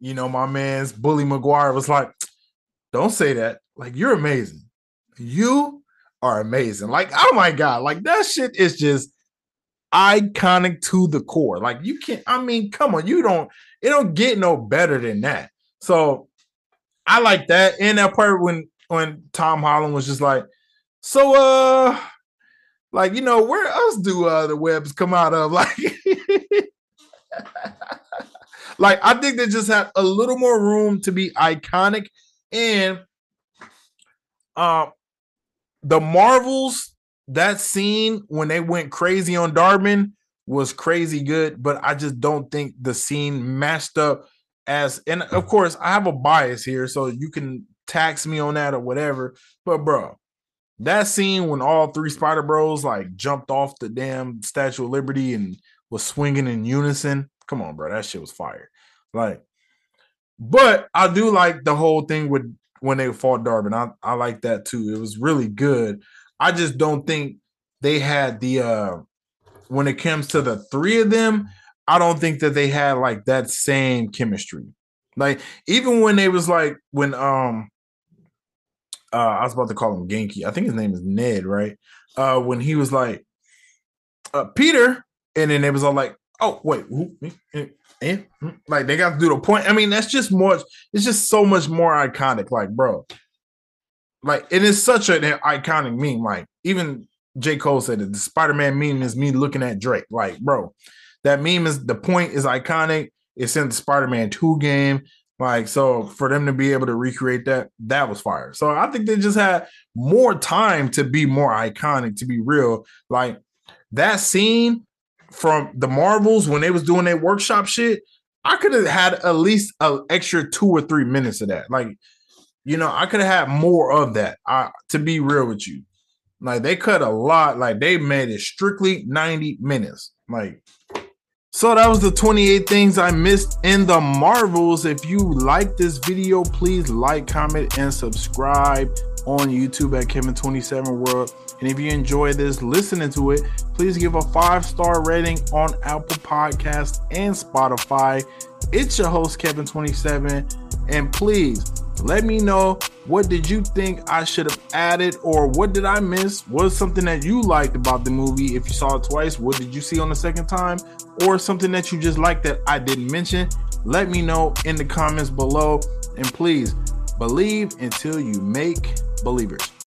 you know, my man's Bully Maguire was like, "Don't say that. Like you're amazing. You are amazing. Like oh my god, like that shit is just." iconic to the core. Like you can't, I mean, come on, you don't, it don't get no better than that. So I like that. And that part when when Tom Holland was just like, so uh like you know, where else do uh the webs come out of? Like like I think they just had a little more room to be iconic and uh, the Marvels that scene when they went crazy on Dar-Benn was crazy good, but I just don't think the scene matched up as and of course I have a bias here, so you can tax me on that or whatever. But bro, that scene when all three Spider Bros like jumped off the damn Statue of Liberty and was swinging in unison. Come on, bro, that shit was fire. Like, but I do like the whole thing with when they fought Dar-Benn. I, I like that too. It was really good. I just don't think they had the uh when it comes to the three of them, I don't think that they had like that same chemistry. Like even when they was like when um uh I was about to call him Genki. I think his name is Ned, right? Uh when he was like uh Peter, and then it was all like, oh wait, who, eh, eh, hmm, like they got to do the point. I mean, that's just more, it's just so much more iconic. Like, bro, like and it is such an iconic meme. Like even J. Cole said it. The Spider-Man meme is me looking at Drake. Like, bro, that meme is the point is iconic. It's in the Spider-Man 2 game. Like, so for them to be able to recreate that, that was fire. So I think they just had more time to be more iconic, to be real. Like that scene from the Marvels when they was doing their workshop shit, I could have had at least an extra two or three minutes of that. Like, you know, I could have had more of that. I, to be real with you, like they cut a lot. Like they made it strictly 90 minutes. Like so that was the 28 things I missed in the Marvels. If you like this video, please like, comment, and subscribe on YouTube at Kevin27 World. And if you enjoy this listening to it, please give a five-star rating on Apple Podcasts and Spotify. It's your host, Kevin27. And please let me know what did you think I should have added or what did I miss? Was something that you liked about the movie? If you saw it twice, what did you see on the second time? Or something that you just liked that I didn't mention? Let me know in the comments below. And please believe until you make believers.